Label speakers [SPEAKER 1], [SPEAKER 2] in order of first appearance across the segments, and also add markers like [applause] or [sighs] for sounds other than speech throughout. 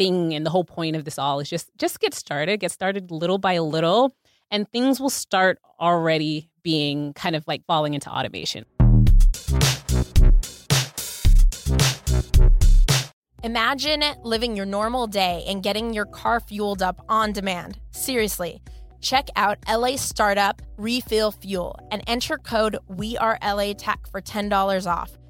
[SPEAKER 1] thing and the whole point of this all is just just get started, get started little by little, and things will start already being kind of like falling into automation.
[SPEAKER 2] Imagine living your normal day and getting your car fueled up on demand. Seriously. Check out LA Startup Refill Fuel and enter code We Are LA Tech for $10 off.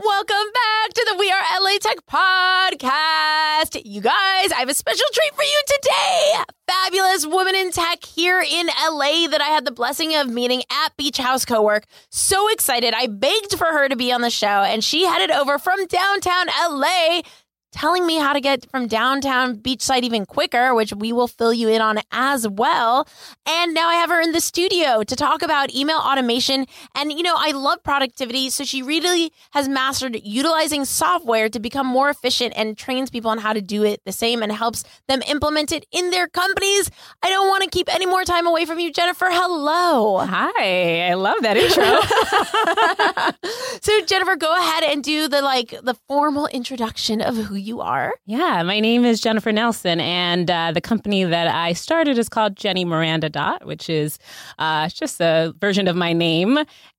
[SPEAKER 2] Welcome back to the We Are LA Tech podcast. You guys, I have a special treat for you today. Fabulous woman in tech here in LA that I had the blessing of meeting at Beach House Cowork. So excited. I begged for her to be on the show and she headed over from downtown LA telling me how to get from downtown beachside even quicker, which we will fill you in on as well. And now I have her in the studio to talk about email automation. And, you know, I love productivity. So she really has mastered utilizing software to become more efficient and trains people on how to do it the same and helps them implement it in their companies. I don't want to keep any more time away from you, Jennifer. Hello.
[SPEAKER 1] Hi, I love that intro. [laughs]
[SPEAKER 2] so, Jennifer, go ahead and do the like the formal introduction of who you are.
[SPEAKER 1] Yeah, my name is Jennifer Nelson, and uh, the company that I started is called Jenny Miranda Dot, which is uh, just a version of my name.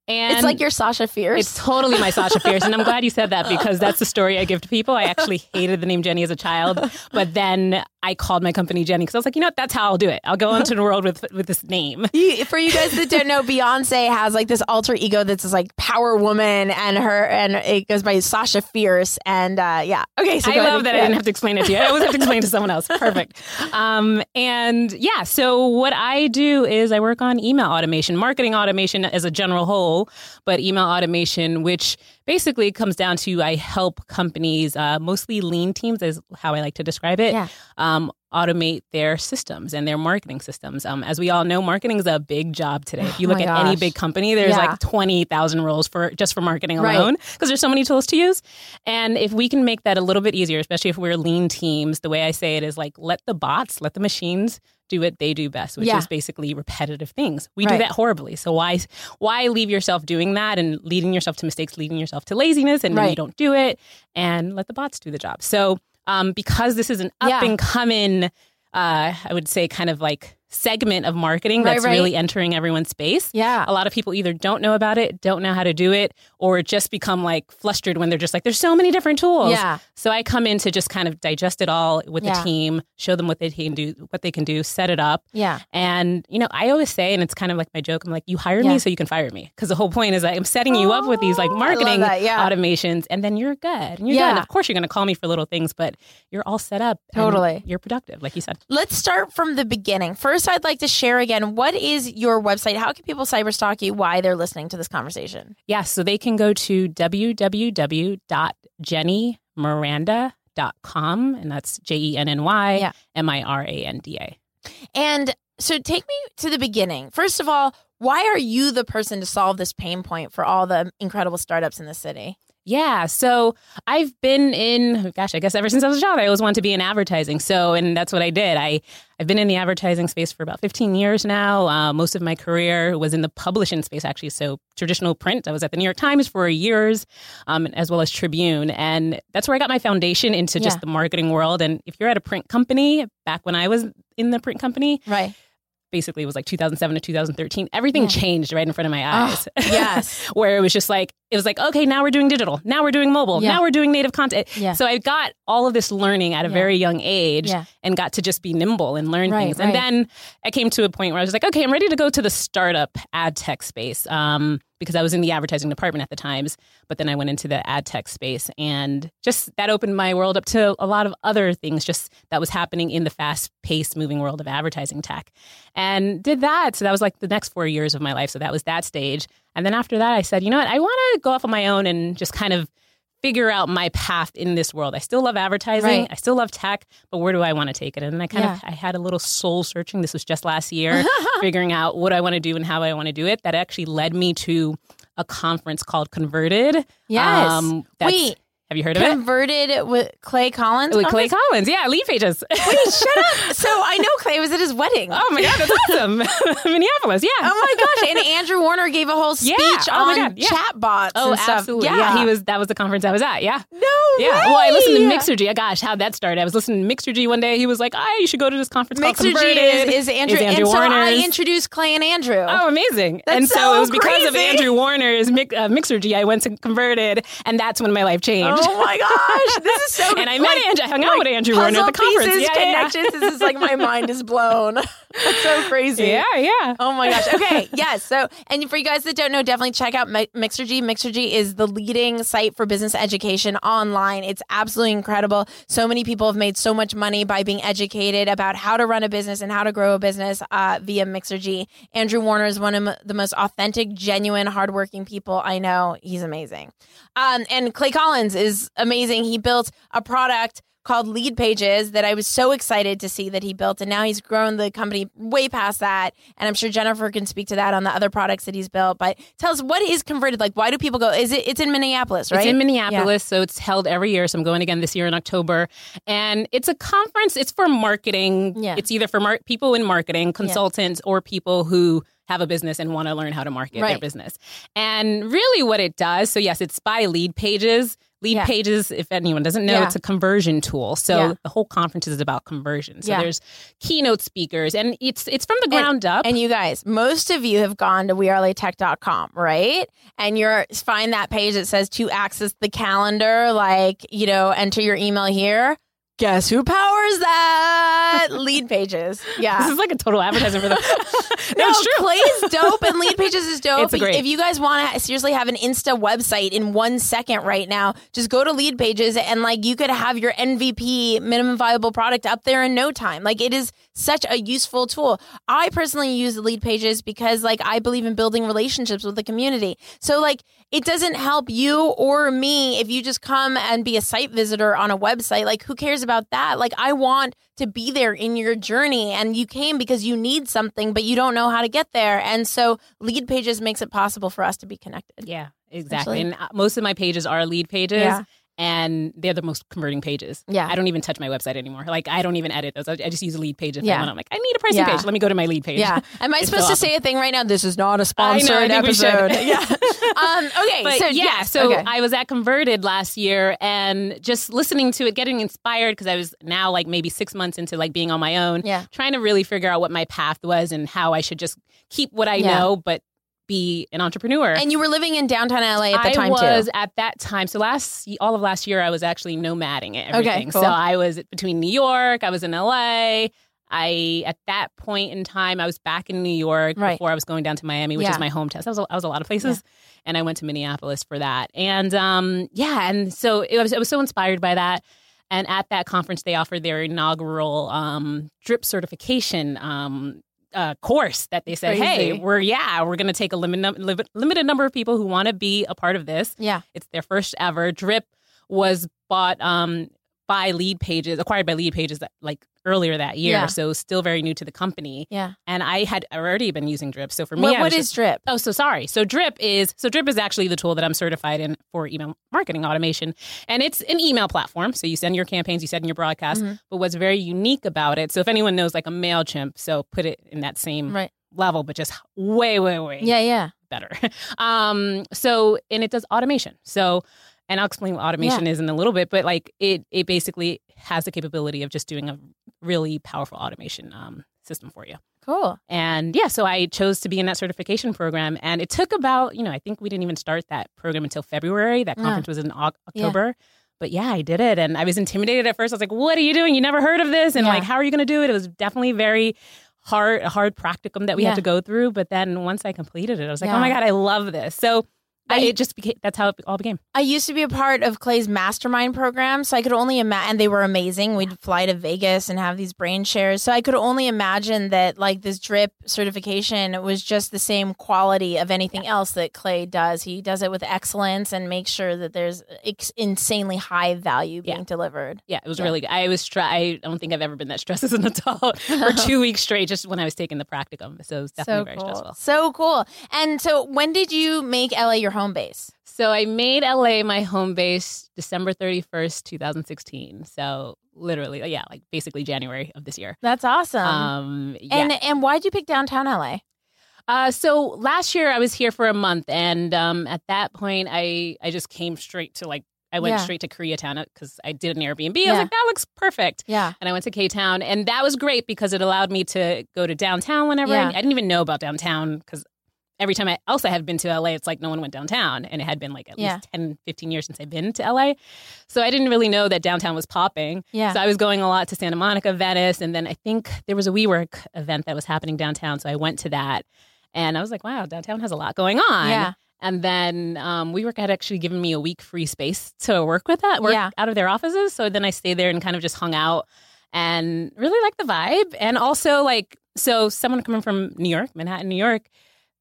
[SPEAKER 1] And
[SPEAKER 2] it's like your Sasha Fierce.
[SPEAKER 1] It's totally my Sasha Fierce. And I'm glad you said that because that's the story I give to people. I actually [laughs] hated the name Jenny as a child, but then I called my company Jenny because I was like, you know what? That's how I'll do it. I'll go [laughs] into the world with with this name.
[SPEAKER 2] For you guys that don't know, [laughs] Beyonce has like this alter ego that's this like power woman, and her and it goes by Sasha Fierce. And uh, yeah, okay. So
[SPEAKER 1] I love that yeah. I didn't have to explain it to you. I always have to explain it to someone else. [laughs] Perfect. Um, and yeah, so what I do is I work on email automation, marketing automation as a general whole, but email automation, which basically comes down to I help companies, uh, mostly lean teams, is how I like to describe it.
[SPEAKER 2] Yeah.
[SPEAKER 1] Um, automate their systems and their marketing systems. Um, as we all know, marketing is a big job today. If you
[SPEAKER 2] Oh
[SPEAKER 1] look [sighs]
[SPEAKER 2] my
[SPEAKER 1] at any big company, there's
[SPEAKER 2] Yeah.
[SPEAKER 1] like 20,000 roles for just for marketing alone because there's so many tools to use. And if we can make that a little bit easier, especially if we're lean teams, the way I say it is like let the bots, let the machines do what they do best, which
[SPEAKER 2] Yeah.
[SPEAKER 1] is basically repetitive things. We
[SPEAKER 2] Right.
[SPEAKER 1] do that horribly. So why why leave yourself doing that and leading yourself to mistakes, leading yourself to laziness and
[SPEAKER 2] Right.
[SPEAKER 1] you don't do it and let the bots do the job. So um, because this is an up and coming, uh, I would say kind of like segment of marketing
[SPEAKER 2] Right,
[SPEAKER 1] that's
[SPEAKER 2] right.
[SPEAKER 1] really entering everyone's space.
[SPEAKER 2] Yeah.
[SPEAKER 1] A lot of people either don't know about it, don't know how to do it, or just become like flustered when they're just like, there's so many different tools.
[SPEAKER 2] Yeah.
[SPEAKER 1] So I come in to just kind of digest it all with
[SPEAKER 2] Yeah.
[SPEAKER 1] the team, show them what they can do, what they can do, set it up.
[SPEAKER 2] Yeah.
[SPEAKER 1] And, you know, I always say, and it's kind of like my joke, I'm like, you hired
[SPEAKER 2] Yeah.
[SPEAKER 1] me so you can fire me. Because the whole point is that I'm setting you up with these like
[SPEAKER 2] Oh,
[SPEAKER 1] marketing
[SPEAKER 2] yeah.
[SPEAKER 1] automations, and then you're good. And you're
[SPEAKER 2] Yeah.
[SPEAKER 1] done. Of course, you're going to call me for little things, but you're all set up.
[SPEAKER 2] Totally.
[SPEAKER 1] You're productive, like you said.
[SPEAKER 2] Let's start from the beginning. First, I'd like to share again what is your website? How can people cyberstalk you? Why they're listening to this conversation?
[SPEAKER 1] Yeah, so they can go to www.jennymiranda.com, and that's J E N N. Y M I R A N D A.
[SPEAKER 2] And so take me to the beginning. First of all, why are you the person to solve this pain point for all the incredible startups in the city?
[SPEAKER 1] Yeah, so I've been in, gosh, I guess ever since I was a child, I always wanted to be in advertising. So, and that's what I did. I I've been in the advertising space for about 15 years now. Uh, most of my career was in the publishing space, actually. So, traditional print. I was at the New York Times for years, um, as well as Tribune, and that's where I got my foundation into just
[SPEAKER 2] Yeah.
[SPEAKER 1] the marketing world. And if you're at a print company, back when I was in the print company,
[SPEAKER 2] Right.
[SPEAKER 1] Basically it was like 2007 to 2013 everything
[SPEAKER 2] Yeah.
[SPEAKER 1] changed right in front of my
[SPEAKER 2] Oh,
[SPEAKER 1] eyes [laughs]
[SPEAKER 2] yes.
[SPEAKER 1] where it was just like it was like okay now we're doing digital now we're doing mobile
[SPEAKER 2] Yeah.
[SPEAKER 1] now we're doing native content
[SPEAKER 2] Yeah.
[SPEAKER 1] so i got all of this learning at a very young age and got to just be nimble and learn
[SPEAKER 2] Right,
[SPEAKER 1] things and
[SPEAKER 2] right.
[SPEAKER 1] then i came to a point where i was like okay i'm ready to go to the startup ad tech space um, because i was in the advertising department at the times but then i went into the ad tech space. And just that opened my world up to a lot of other things just that was happening in the fast paced moving world of advertising tech. And did that so that was like the next four years of my life. So that was that stage. And then after that i said you know what? I want to go off on my own and just kind of figure out my path in this world i still love advertising
[SPEAKER 2] Right.
[SPEAKER 1] i still love tech but where do i want to take it and then i kind of I had a little soul searching this was just last year [laughs] figuring out what i want to do and how i want to do it that actually led me to a conference called converted Um,
[SPEAKER 2] Yes.
[SPEAKER 1] that's-
[SPEAKER 2] Wait.
[SPEAKER 1] Have you heard of it
[SPEAKER 2] Converted with Clay Collins.
[SPEAKER 1] with clay collins yeah lead pages
[SPEAKER 2] Wait, shut up. [laughs] So I know Clay was at his wedding.
[SPEAKER 1] oh my god that's awesome [laughs] [laughs] minneapolis yeah
[SPEAKER 2] Oh my gosh! And Andrew Warner gave a whole speech
[SPEAKER 1] Yeah. Oh my
[SPEAKER 2] on
[SPEAKER 1] God. Yeah.
[SPEAKER 2] chatbots.
[SPEAKER 1] Oh, absolutely! Yeah. he was. That was the conference I was at. Yeah,
[SPEAKER 2] No
[SPEAKER 1] yeah.
[SPEAKER 2] way.
[SPEAKER 1] Well, I listened to Mixergy. Gosh, how that started. I was listening to Mixergy one day. He was like, "Ah, you should go to this conference called
[SPEAKER 2] Mixergy
[SPEAKER 1] Converted."
[SPEAKER 2] is, is Andrew,
[SPEAKER 1] Is Andrew
[SPEAKER 2] and so I introduced Clay and Andrew.
[SPEAKER 1] Oh, amazing!
[SPEAKER 2] That's
[SPEAKER 1] and so,
[SPEAKER 2] so
[SPEAKER 1] it was because of. Andrew Warner's Mix, uh, Mixergy I went to Converted, and that's when my life changed.
[SPEAKER 2] Oh Oh [laughs] my gosh, this is so. Good.
[SPEAKER 1] And I met
[SPEAKER 2] like,
[SPEAKER 1] Andrew. I hung out with Andrew Warner at the conference.
[SPEAKER 2] Pieces,
[SPEAKER 1] yeah, yeah,
[SPEAKER 2] connections. This is like my mind is blown. [laughs] That's so crazy.
[SPEAKER 1] yeah, yeah.
[SPEAKER 2] Oh my gosh. Okay. [laughs] Yes. So, and for you guys that don't know, definitely check out Mi- Mixergy. Mixergy is the leading site for business education online. It's absolutely incredible. So many people have made so much money by being educated about how to run a business and how to grow a business uh, via Mixergy. Andrew Warner is one of the most authentic, genuine, hardworking people I know. He's amazing. Um, and Clay Collins is amazing. He built a product called Lead Pages that I was so excited to see that he built. And now he's grown the company way past that. And I'm sure Jennifer can speak to that on the other products that he's built. But tell us what is converted? Like, why do people go? Is it, it's in Minneapolis, right?
[SPEAKER 1] It's in Minneapolis, so it's held every year. So I'm going again this year in October, and it's a conference. It's for marketing.
[SPEAKER 2] Yeah.
[SPEAKER 1] It's either for mar- people in marketing, consultants, or people who have a business and want to learn how to market their business. And really, what it does. So yes, it's by lead pages. Lead
[SPEAKER 2] Yeah.
[SPEAKER 1] pages, if anyone doesn't know,
[SPEAKER 2] Yeah.
[SPEAKER 1] it's a conversion tool. So
[SPEAKER 2] Yeah.
[SPEAKER 1] the whole conference is about conversion. So there's keynote speakers, and it's it's from the ground up.
[SPEAKER 2] And you guys, most of you have gone to wearelatech.com, right? And you're find that page that says to access the calendar, like, you know, enter your email here. Guess who powers that? [laughs] Lead pages. Yeah.
[SPEAKER 1] This is like a total advertisement for them. [laughs] [laughs]
[SPEAKER 2] No,
[SPEAKER 1] true.
[SPEAKER 2] Clay's dope and Lead Pages is dope.
[SPEAKER 1] It's great.
[SPEAKER 2] If you guys want to seriously have an Insta website in one second right now, just go to Lead Pages and like you could have your MVP minimum viable product up there in no time. Like it is such a useful tool. I personally use Lead Pages because like I believe in building relationships with the community. So like it doesn't help you or me if you just come and be a site visitor on a website. Like who cares about that? Like I want to be there in your journey and you came because you need something but you don't know how to get there and so lead pages makes it possible for us to be connected
[SPEAKER 1] Yeah, exactly. And uh, most of my pages are lead pages.
[SPEAKER 2] Yeah.
[SPEAKER 1] And they're the most converting pages.
[SPEAKER 2] Yeah.
[SPEAKER 1] I don't even touch my website anymore. Like I don't even edit those. I I just use a lead pages.
[SPEAKER 2] Yeah.
[SPEAKER 1] Yeah. I'm like, I need a pricing
[SPEAKER 2] Yeah.
[SPEAKER 1] page. Let me go to my lead page.
[SPEAKER 2] yeah [laughs] am i
[SPEAKER 1] It's
[SPEAKER 2] supposed
[SPEAKER 1] so
[SPEAKER 2] to say a thing right now this is not a sponsored
[SPEAKER 1] know, I we should.
[SPEAKER 2] episode [laughs] yeah um okay
[SPEAKER 1] But
[SPEAKER 2] so
[SPEAKER 1] yeah,
[SPEAKER 2] yes,
[SPEAKER 1] so
[SPEAKER 2] okay.
[SPEAKER 1] I was at Converted last year and just listening to it, getting inspired because I was now like maybe six months into like being on my own,
[SPEAKER 2] Yeah.
[SPEAKER 1] trying to really figure out what my path was and how I should just keep what I
[SPEAKER 2] Yeah.
[SPEAKER 1] know, but be an entrepreneur.
[SPEAKER 2] and you were living in downtown la at the
[SPEAKER 1] I
[SPEAKER 2] time too.
[SPEAKER 1] I was at that time. So last all of last year, I was actually nomading at everything.
[SPEAKER 2] cool.
[SPEAKER 1] So I was between New York. I was in LA. I at that point in time, I was back in New York
[SPEAKER 2] Right.
[SPEAKER 1] before I was going down to Miami, which
[SPEAKER 2] Yeah.
[SPEAKER 1] is my hometown. So I was, I was a lot of places, and I went to Minneapolis for that. And um, yeah, and so it was. I was so inspired by that. And at that conference, they offered their inaugural um, drip certification um, uh, course that they said, "Hey, we're yeah, we're going to take a limit, num- limit limited number of people who want to be a part of this.
[SPEAKER 2] yeah
[SPEAKER 1] It's their first ever. Drip was bought um, by Lead Pages, acquired by Lead Pages that, like earlier that year.
[SPEAKER 2] Yeah.
[SPEAKER 1] So still very new to the company.
[SPEAKER 2] yeah
[SPEAKER 1] And I had already been using Drip. So for me,
[SPEAKER 2] what,
[SPEAKER 1] I
[SPEAKER 2] what
[SPEAKER 1] was
[SPEAKER 2] is
[SPEAKER 1] just-
[SPEAKER 2] drip
[SPEAKER 1] Oh, so sorry. So Drip is so Drip is actually the tool that I'm certified in for email marketing automation, and it's an email platform. So you send your campaigns, you send your broadcast.
[SPEAKER 2] Mhm.
[SPEAKER 1] But what's very unique about it, so if anyone knows like a Mailchimp, so put it in that same
[SPEAKER 2] right
[SPEAKER 1] level, but just way, way, way
[SPEAKER 2] yeah yeah
[SPEAKER 1] better. [laughs] Um, so and it does automation. So and I'll explain what automation is in a little bit, but like it it basically has the capability of just doing a really powerful automation um, system for you.
[SPEAKER 2] Cool.
[SPEAKER 1] And yeah, so I chose to be in that certification program. And it took about, you know, I think we didn't even start that program until February. That
[SPEAKER 2] Yeah.
[SPEAKER 1] conference was in Oc- October. But yeah, I did it. And I was intimidated at first. I was like, what are you doing? You never heard of this? And
[SPEAKER 2] Yeah.
[SPEAKER 1] like, how are you going to do it? It was definitely very hard, hard practicum that we
[SPEAKER 2] Yeah.
[SPEAKER 1] had to go through. But then once I completed it, I was like,
[SPEAKER 2] Yeah.
[SPEAKER 1] oh my God, I love this. So
[SPEAKER 2] I-
[SPEAKER 1] it just became, that's how it all became.
[SPEAKER 2] I used to be a part of Clay's mastermind program, so I could only imagine, and they were amazing. We'd fly to Vegas and have these brain shares. So I could only imagine that, like, this drip certification was just the same quality of anything else that Clay does. He does it with excellence and makes sure that there's ex- insanely high value being
[SPEAKER 1] Yeah.
[SPEAKER 2] delivered.
[SPEAKER 1] Yeah, it was
[SPEAKER 2] Yeah.
[SPEAKER 1] really good. I was, stre- I don't think I've ever been that stressed [laughs] as an adult for [laughs] two weeks straight just when I was taking the practicum. So it was definitely
[SPEAKER 2] so
[SPEAKER 1] very
[SPEAKER 2] cool.
[SPEAKER 1] stressful.
[SPEAKER 2] So cool. And so, when did you make LA your home base?
[SPEAKER 1] So I made LA my home base December 31st, 2016. So literally, yeah, like basically January of this year.
[SPEAKER 2] That's awesome.
[SPEAKER 1] Um, yeah.
[SPEAKER 2] and and why'd you pick downtown LA?
[SPEAKER 1] uh, so last year I was here for a month, and um, at that point, I I just came straight to like I went
[SPEAKER 2] Yeah.
[SPEAKER 1] straight to Koreatown because I did an Airbnb. I
[SPEAKER 2] Yeah.
[SPEAKER 1] was like, that looks perfect.
[SPEAKER 2] Yeah.
[SPEAKER 1] And I went to K Town, and that was great because it allowed me to go to downtown whenever.
[SPEAKER 2] Yeah.
[SPEAKER 1] I, I didn't even know about downtown because every time I, else I had been to LA, it's like no one went downtown. And it had been like at
[SPEAKER 2] Yeah.
[SPEAKER 1] least 10, 15 years since I've been to LA. So I didn't really know that downtown was popping.
[SPEAKER 2] Yeah.
[SPEAKER 1] So I was going a lot to Santa Monica, Venice. And then I think there was a WeWork event that was happening downtown. So I went to that. And I was like, wow, downtown has a lot going on.
[SPEAKER 2] Yeah.
[SPEAKER 1] And then um, WeWork had actually given me a week free space to work with that, work
[SPEAKER 2] Yeah.
[SPEAKER 1] out of their offices. So then I stayed there and kind of just hung out and really liked the vibe. And also, like, so someone coming from New York, Manhattan, New York,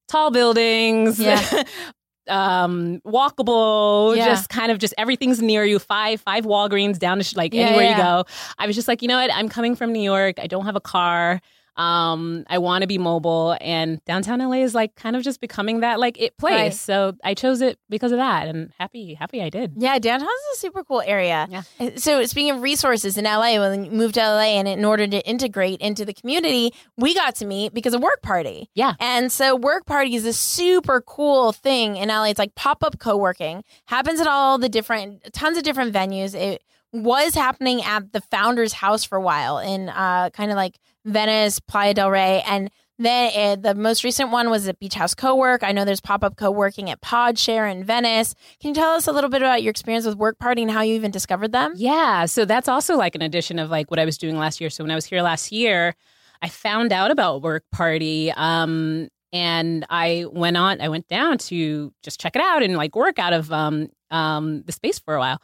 [SPEAKER 1] tall buildings,
[SPEAKER 2] Yeah. [laughs]
[SPEAKER 1] um, walkable,
[SPEAKER 2] Yeah.
[SPEAKER 1] just kind of just everything's near you. Five, five Walgreens down to sh- like
[SPEAKER 2] Yeah,
[SPEAKER 1] anywhere you go. I was just like, you know what? I'm coming from New York. I don't have a car. Um, I want to be mobile, and downtown LA is like kind of just becoming that like it place.
[SPEAKER 2] Right.
[SPEAKER 1] So I chose it because of that, and happy, happy I did.
[SPEAKER 2] Yeah, downtown is a super cool area.
[SPEAKER 1] Yeah.
[SPEAKER 2] So speaking of resources in LA, when you moved to LA and in order to integrate into the community, we got to meet because of Work Party.
[SPEAKER 1] Yeah.
[SPEAKER 2] And so Work Party is a super cool thing in LA. It's like pop-up co-working. Happens at all the different tons of different venues. It was happening at the founder's house for a while in uh kind of like Venice, Playa del Rey, and then uh, the most recent one was at Beach House Co-work. I know there's pop-up co-working at Podshare in Venice. Can you tell us a little bit about your experience with Work Party and how you even discovered them?
[SPEAKER 1] Yeah, so that's also like an addition of like what I was doing last year. So when I was here last year, I found out about Work Party, um, and I went on. I went down to just check it out and like work out of um, um, the space for a while.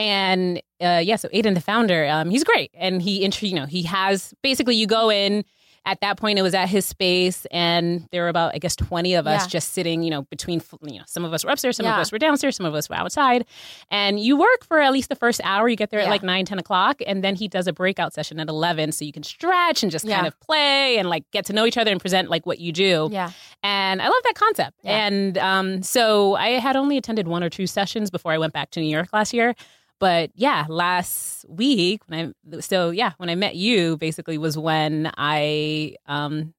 [SPEAKER 1] And uh, yeah, so Aidan, the founder, um, he's great, and he int- you know he has basically you go in. At that point, it was at his space, and there were about, I guess, twenty of us
[SPEAKER 2] Yeah.
[SPEAKER 1] just sitting, you know, between, you know, some of us were upstairs, some
[SPEAKER 2] Yeah.
[SPEAKER 1] of us were downstairs, some of us were outside, and you work for at least the first hour. You get there
[SPEAKER 2] Yeah.
[SPEAKER 1] at like nine, 10 o'clock, and then he does a breakout session at eleven, so you can stretch and just kind of play and like get to know each other and present like what you do.
[SPEAKER 2] Yeah.
[SPEAKER 1] And I love that concept. And um, so I had only attended one or two sessions before I went back to New York last year. But yeah, last week when I so yeah when I met you basically was when I um,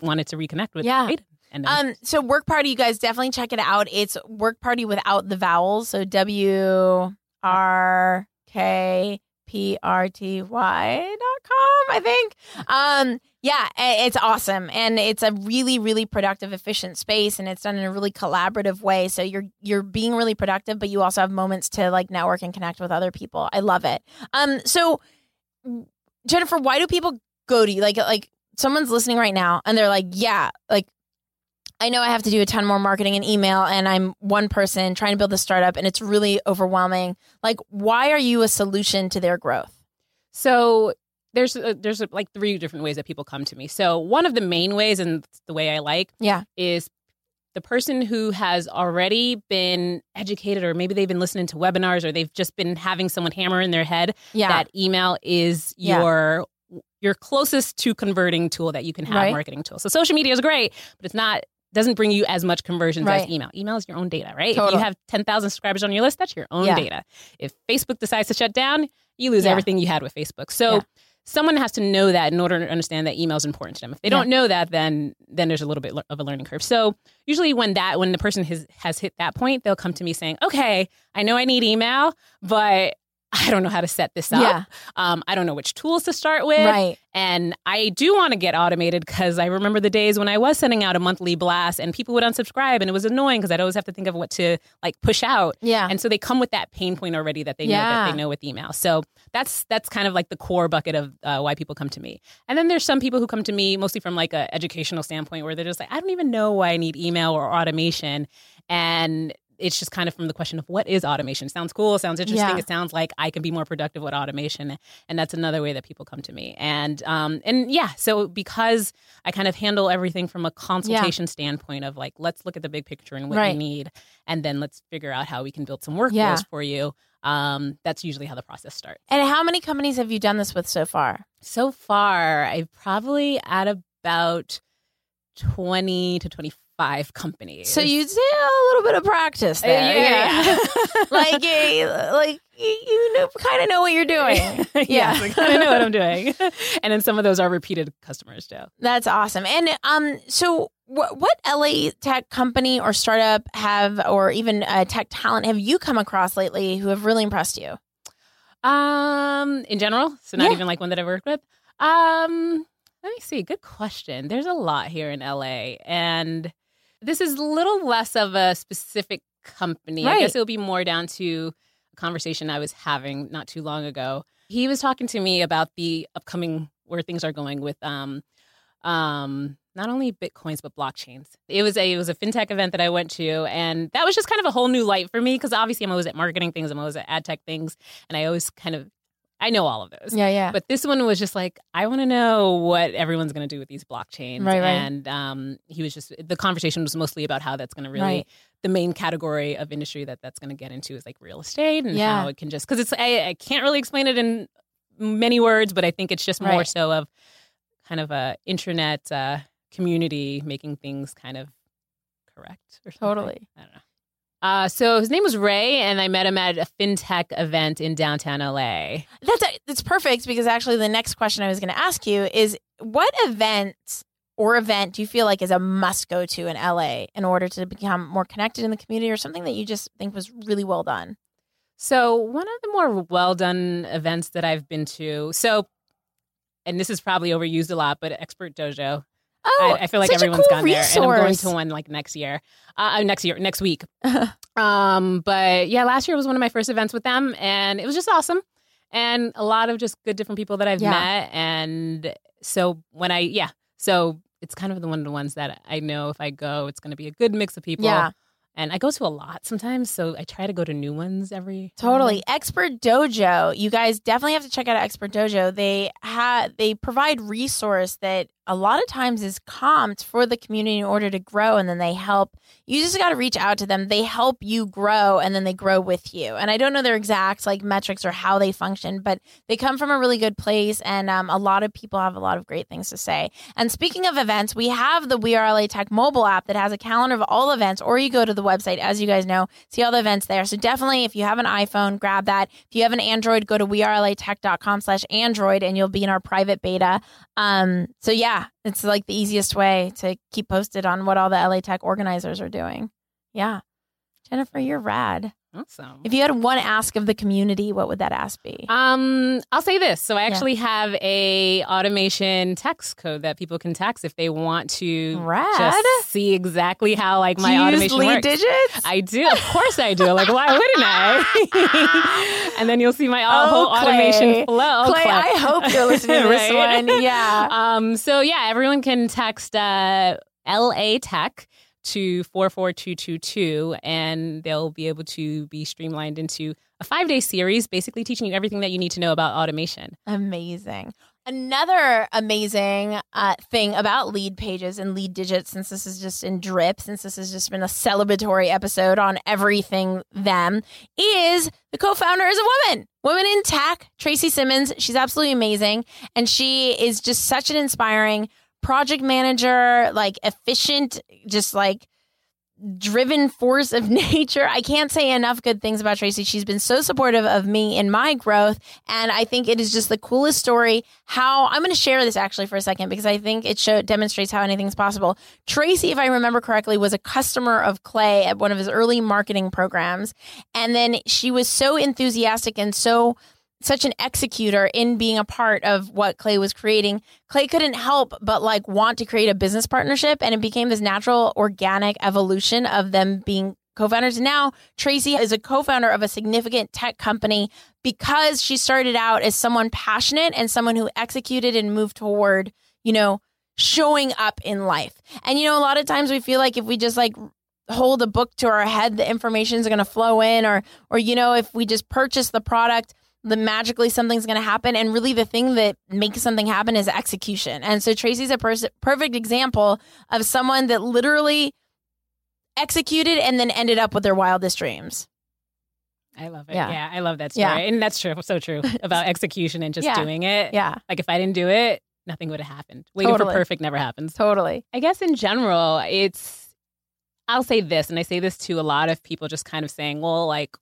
[SPEAKER 1] wanted to reconnect with
[SPEAKER 2] Yeah.
[SPEAKER 1] Aidan. And um,
[SPEAKER 2] Um, so Work Party, you guys definitely check it out. It's Work Party without the vowels. So W R K P R T Y dot com, I think. Um, yeah, it's awesome. And it's a really, really productive, efficient space and it's done in a really collaborative way. So you're you're being really productive, but you also have moments to like network and connect with other people. I love it. Um, so Jennifer, why do people go to you? Like like someone's listening right now and they're like, yeah, like I know I have to do a ton more marketing and email, and I'm one person trying to build a startup, and it's really overwhelming. Like, why are you a solution to their growth?
[SPEAKER 1] So there's uh, there's uh, like three different ways that people come to me. So one of the main ways, and the way I like,
[SPEAKER 2] Yeah.
[SPEAKER 1] is the person who has already been educated, or maybe they've been listening to webinars, or they've just been having someone hammer in their head
[SPEAKER 2] Yeah.
[SPEAKER 1] that email is
[SPEAKER 2] Yeah.
[SPEAKER 1] your your closest to converting tool that you can have
[SPEAKER 2] Right.
[SPEAKER 1] marketing tool. So social media is great, but it's not doesn't bring you as much conversions
[SPEAKER 2] Right.
[SPEAKER 1] as email. Email is your own data, right? If you have 10,000 subscribers on your list, that's your own
[SPEAKER 2] Yeah.
[SPEAKER 1] data. If Facebook decides to shut down, you lose
[SPEAKER 2] Yeah.
[SPEAKER 1] everything you had with Facebook. So. Someone has to know that in order to understand that email is important to them. If they
[SPEAKER 2] Yeah.
[SPEAKER 1] don't know that, then then there's a little bit of a learning curve. So usually when that when the person has has hit that point, they'll come to me saying, "Okay, I know I need email, but I don't know how to set this up.
[SPEAKER 2] Yeah.
[SPEAKER 1] Um, I don't know which tools to start with.
[SPEAKER 2] Right.
[SPEAKER 1] And I do want to get automated because I remember the days when I was sending out a monthly blast and people would unsubscribe and it was annoying because I'd always have to think of what to like push out.
[SPEAKER 2] Yeah.
[SPEAKER 1] And so they come with that pain point already that they know that
[SPEAKER 2] Yeah.
[SPEAKER 1] they know with email. So that's that's kind of like the core bucket of uh, why people come to me. And then there's some people who come to me mostly from like a educational standpoint where they're just like, I don't even know why I need email or automation. And it's just kind of from the question of what is automation? Sounds cool, sounds interesting.
[SPEAKER 2] Yeah.
[SPEAKER 1] It sounds like I can be more productive with automation, and that's another way that people come to me. And um and yeah, so because I kind of handle everything from a consultation standpoint of like let's look at the big picture and what
[SPEAKER 2] Right.
[SPEAKER 1] you need, and then let's figure out how we can build some workflows
[SPEAKER 2] Yeah.
[SPEAKER 1] for you. Um, that's usually how the process starts.
[SPEAKER 2] and how many companies have you done this with so far?
[SPEAKER 1] So far, I've probably at about twenty to twenty five companies.
[SPEAKER 2] So you did a little bit of practice
[SPEAKER 1] Uh,
[SPEAKER 2] there.
[SPEAKER 1] yeah. [laughs]
[SPEAKER 2] like, eh, like you, you know, kind of know what you're doing. [laughs]
[SPEAKER 1] yes,
[SPEAKER 2] Yeah.
[SPEAKER 1] I kind of know what I'm doing. [laughs] and then some of those are repeated customers too.
[SPEAKER 2] That's awesome. And um, so what, what LA tech company or startup have, or even uh, tech talent have you come across lately who have really impressed you?
[SPEAKER 1] Um, in general, so not
[SPEAKER 2] Yeah.
[SPEAKER 1] even like one that I've worked with. Um, let me see. Good question. There's a lot here in LA, and this is a little less of a specific company. I guess it would be more down to a conversation I was having not too long ago. He was talking to me about the upcoming where things are going with um um not only bitcoins but blockchains. It was a it was a fintech event that I went to and that was just kind of a whole new light for me because obviously I'm always at marketing things, I'm always at ad tech things and I always kind of I know all of those.
[SPEAKER 2] Yeah, yeah.
[SPEAKER 1] But this one was just like, I want to know what everyone's going to do with these blockchains.
[SPEAKER 2] Right, right.
[SPEAKER 1] And um, he was just, the conversation was mostly about how that's going to really,
[SPEAKER 2] Right.
[SPEAKER 1] the main category of industry that that's going to get into is like real estate and
[SPEAKER 2] Yeah.
[SPEAKER 1] how it can just, because it's, I, I can't really explain it in many words, but I think it's just more
[SPEAKER 2] Right.
[SPEAKER 1] so of kind of a intranet uh, community making things kind of correct or something.
[SPEAKER 2] Totally.
[SPEAKER 1] I don't know. Uh, so his name was Ray, and I met him at a fintech event in downtown LA.
[SPEAKER 2] That's that's perfect because actually the next question I was going to ask you is what event or event do you feel like is a must go to in LA in order to become more connected in the community or something that you just think was really well done?
[SPEAKER 1] So, one of the more well done events that I've been to, so, and this is probably overused a lot, but Expert Dojo.
[SPEAKER 2] Oh,
[SPEAKER 1] I, I feel like
[SPEAKER 2] such a
[SPEAKER 1] everyone's
[SPEAKER 2] cool
[SPEAKER 1] gone there, and I'm going to one like next year, uh, uh, next year, next week. [laughs] um, but yeah, last year was one of my first events with them, and it was just awesome, and a lot of just good different people that I've
[SPEAKER 2] Yeah.
[SPEAKER 1] met, and so when I yeah, so it's kind of the one of the ones that I know if I go, it's going to be a good mix of people.
[SPEAKER 2] Yeah.
[SPEAKER 1] And I go to a lot sometimes, so I try to go to new ones every
[SPEAKER 2] Totally. Expert Dojo. You guys definitely have to check out Expert Dojo. They have they provide resource that a lot of times is comped for the community in order to grow and then they help you just got to reach out to them. They help you grow and then they grow with you. And I don't know their exact like metrics or how they function, but they come from a really good place and um, a lot of people have a lot of great things to say. And speaking of events, we have the We Are LA Tech mobile app that has a calendar of all events, or you go to the website, as you guys know, see all the events there. So definitely, if you have an iPhone, grab that. If you have an Android, go to wearelatech.com slash Android and you'll be in our private beta. Um, so yeah, it's like the easiest way to keep posted on what all the LA Tech organizers are doing. Yeah. Jennifer, you're rad.
[SPEAKER 1] Awesome.
[SPEAKER 2] If you had one ask of the community, what would that ask be?
[SPEAKER 1] Um, I'll say this. So I actually have a automation text code that people can text if they want to
[SPEAKER 2] Rad.
[SPEAKER 1] just see exactly how like my
[SPEAKER 2] Do you use
[SPEAKER 1] automation works.
[SPEAKER 2] digits?
[SPEAKER 1] I do. Of course I do. Like why wouldn't I? [laughs] and then you'll see my
[SPEAKER 2] Oh,
[SPEAKER 1] whole
[SPEAKER 2] Clay.
[SPEAKER 1] automation flow.
[SPEAKER 2] Clay, I hope you're listening to [laughs] this
[SPEAKER 1] Right?
[SPEAKER 2] one. Yeah.
[SPEAKER 1] Um, so yeah, everyone can text uh, LA Tech to 44222 and they'll be able to be streamlined into a five day series, basically teaching you everything that you need to know about automation.
[SPEAKER 2] Amazing. Another amazing uh, thing about lead pages and lead digits, since this is just in drip, since this has just been a celebratory episode on everything them, is the co founder is a woman. Woman in tech, Tracy Simmons. She's absolutely amazing. And she is just such an inspiring project manager, like efficient, just like driven force of [laughs] nature. I can't say enough good things about Tracy. She's been so supportive of me in my growth. And I think it is just the coolest story. How I'm going to share this actually for a second because I think it show, demonstrates how anything's possible. Tracy, if I remember correctly, was a customer of Clay at one of his early marketing programs. And then she was so enthusiastic and so such an executor in being a part of what Clay was creating, Clay couldn't help but like want to create a business partnership and it became this natural organic evolution of them being co-founders. Now Tracy is a co-founder of a significant tech company because she started out as someone passionate and someone who executed and moved toward, you know, showing up in life. And you know, a lot of times we feel like if we just like hold a book to our head, the information is going to flow in or or you know, if we just purchase the product, the magically something's going to happen and really the thing that makes something happen is execution. And so Tracy's a pers- perfect example of someone that literally executed and then ended up with their wildest dreams.
[SPEAKER 1] I love it. Yeah, yeah I love that story. Yeah. And that's true. So true [laughs] about execution and just yeah. doing it.
[SPEAKER 2] Yeah.
[SPEAKER 1] Like if I didn't do it, nothing would have happened. Waiting totally. for perfect never happens.
[SPEAKER 2] Totally.
[SPEAKER 1] I guess in general, it's, I'll say this, and I say this to a lot of people just kind of saying, well, like,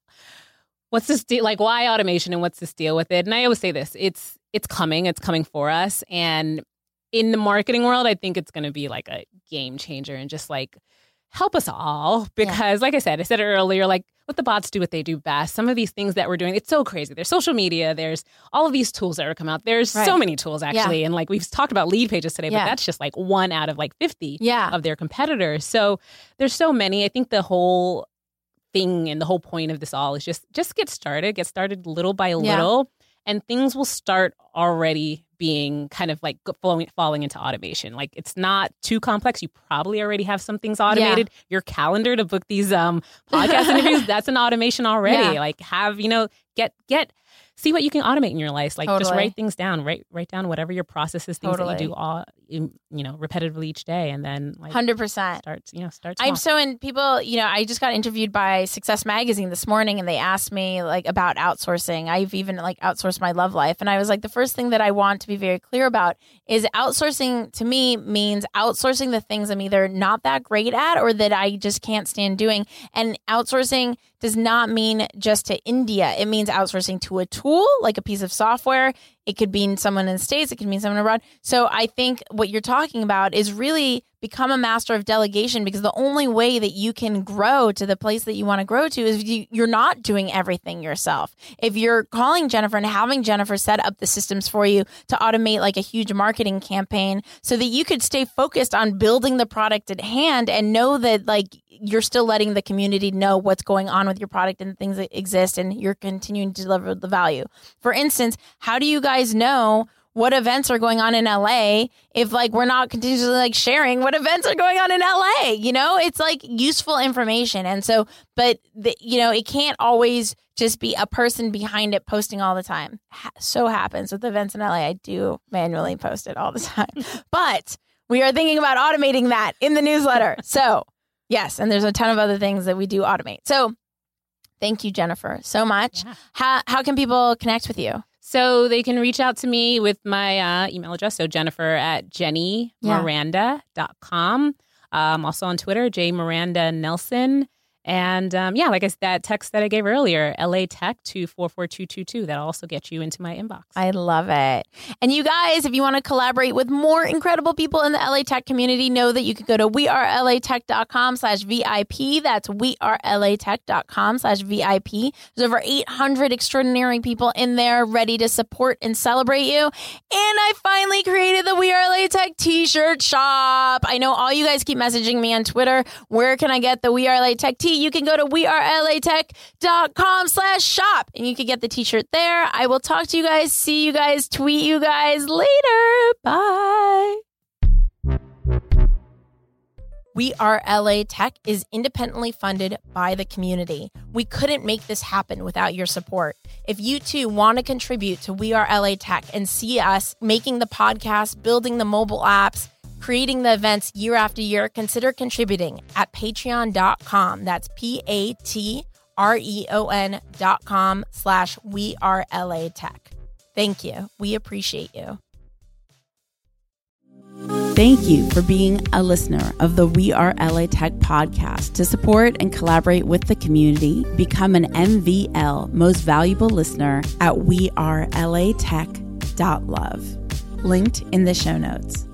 [SPEAKER 1] what's this deal? Like, why automation and what's this deal with it? And I always say this it's, it's coming, it's coming for us. And in the marketing world, I think it's going to be like a game changer and just like, help us all because yeah. like i said i said it earlier like what the bots do what they do best some of these things that we're doing it's so crazy there's social media there's all of these tools that are come out there's right. so many tools actually yeah. and like we've talked about lead pages today yeah. but that's just like one out of like 50
[SPEAKER 2] yeah.
[SPEAKER 1] of their competitors so there's so many i think the whole thing and the whole point of this all is just just get started get started little by little and things will start already being kind of like falling, falling into automation. Like it's not too complex. You probably already have some things automated. Yeah. Your calendar to book these um podcast [laughs] interviews, that's an automation already. Yeah. Like have, you know, get get see what you can automate in your life. Like totally. just write things down. Write write down whatever your processes, things totally. that you do all you know repetitively each day, and then like
[SPEAKER 2] hundred percent
[SPEAKER 1] starts. You know, starts.
[SPEAKER 2] I'm so in people. You know, I just got interviewed by Success Magazine this morning, and they asked me like about outsourcing. I've even like outsourced my love life, and I was like, the first thing that I want to be very clear about is outsourcing. To me, means outsourcing the things I'm either not that great at or that I just can't stand doing, and outsourcing does not mean just to India. It means outsourcing to a tool, like a piece of software. It could mean someone in the States, it could mean someone abroad. So I think what you're talking about is really become a master of delegation because the only way that you can grow to the place that you want to grow to is you, you're not doing everything yourself. If you're calling Jennifer and having Jennifer set up the systems for you to automate like a huge marketing campaign so that you could stay focused on building the product at hand and know that like you're still letting the community know what's going on with your product and things that exist and you're continuing to deliver the value. For instance, how do you guys know what events are going on in LA if like we're not continuously like sharing what events are going on in LA, you know? It's like useful information. And so but the, you know, it can't always just be a person behind it posting all the time. So happens with events in LA. I do manually post it all the [laughs] time. but we are thinking about automating that in the newsletter. So, yes, and there's a ton of other things that we do automate. So, thank you Jennifer so much. Yeah. How how can people connect with you?
[SPEAKER 1] So they can reach out to me with my uh, email address. So Jennifer at jennymiranda.com. Yeah. Um, also on Twitter, J Miranda Nelson. And um, yeah, like I said, that text that I gave earlier, LA Tech to 44222, that'll also get you into my inbox.
[SPEAKER 2] I love it. And you guys, if you want to collaborate with more incredible people in the LA Tech community, know that you can go to wearelatech.com slash VIP. That's wearelatech.com slash VIP. There's over 800 extraordinary people in there ready to support and celebrate you. And I finally created the We Are LA Tech t-shirt shop. I know all you guys keep messaging me on Twitter. Where can I get the We Are LA Tech t you can go to wearelatech.com slash shop and you can get the t-shirt there. I will talk to you guys, see you guys, tweet you guys later. Bye. We Are LA Tech is independently funded by the community. We couldn't make this happen without your support. If you too want to contribute to We Are LA Tech and see us making the podcast, building the mobile apps, creating the events year after year, consider contributing at patreon.com. That's P A T R E O N dot com slash we are LA Tech. Thank you. We appreciate you.
[SPEAKER 3] Thank you for being a listener of the We Are LA Tech podcast. To support and collaborate with the community, become an MVL most valuable listener at wearelatech.love. Linked in the show notes.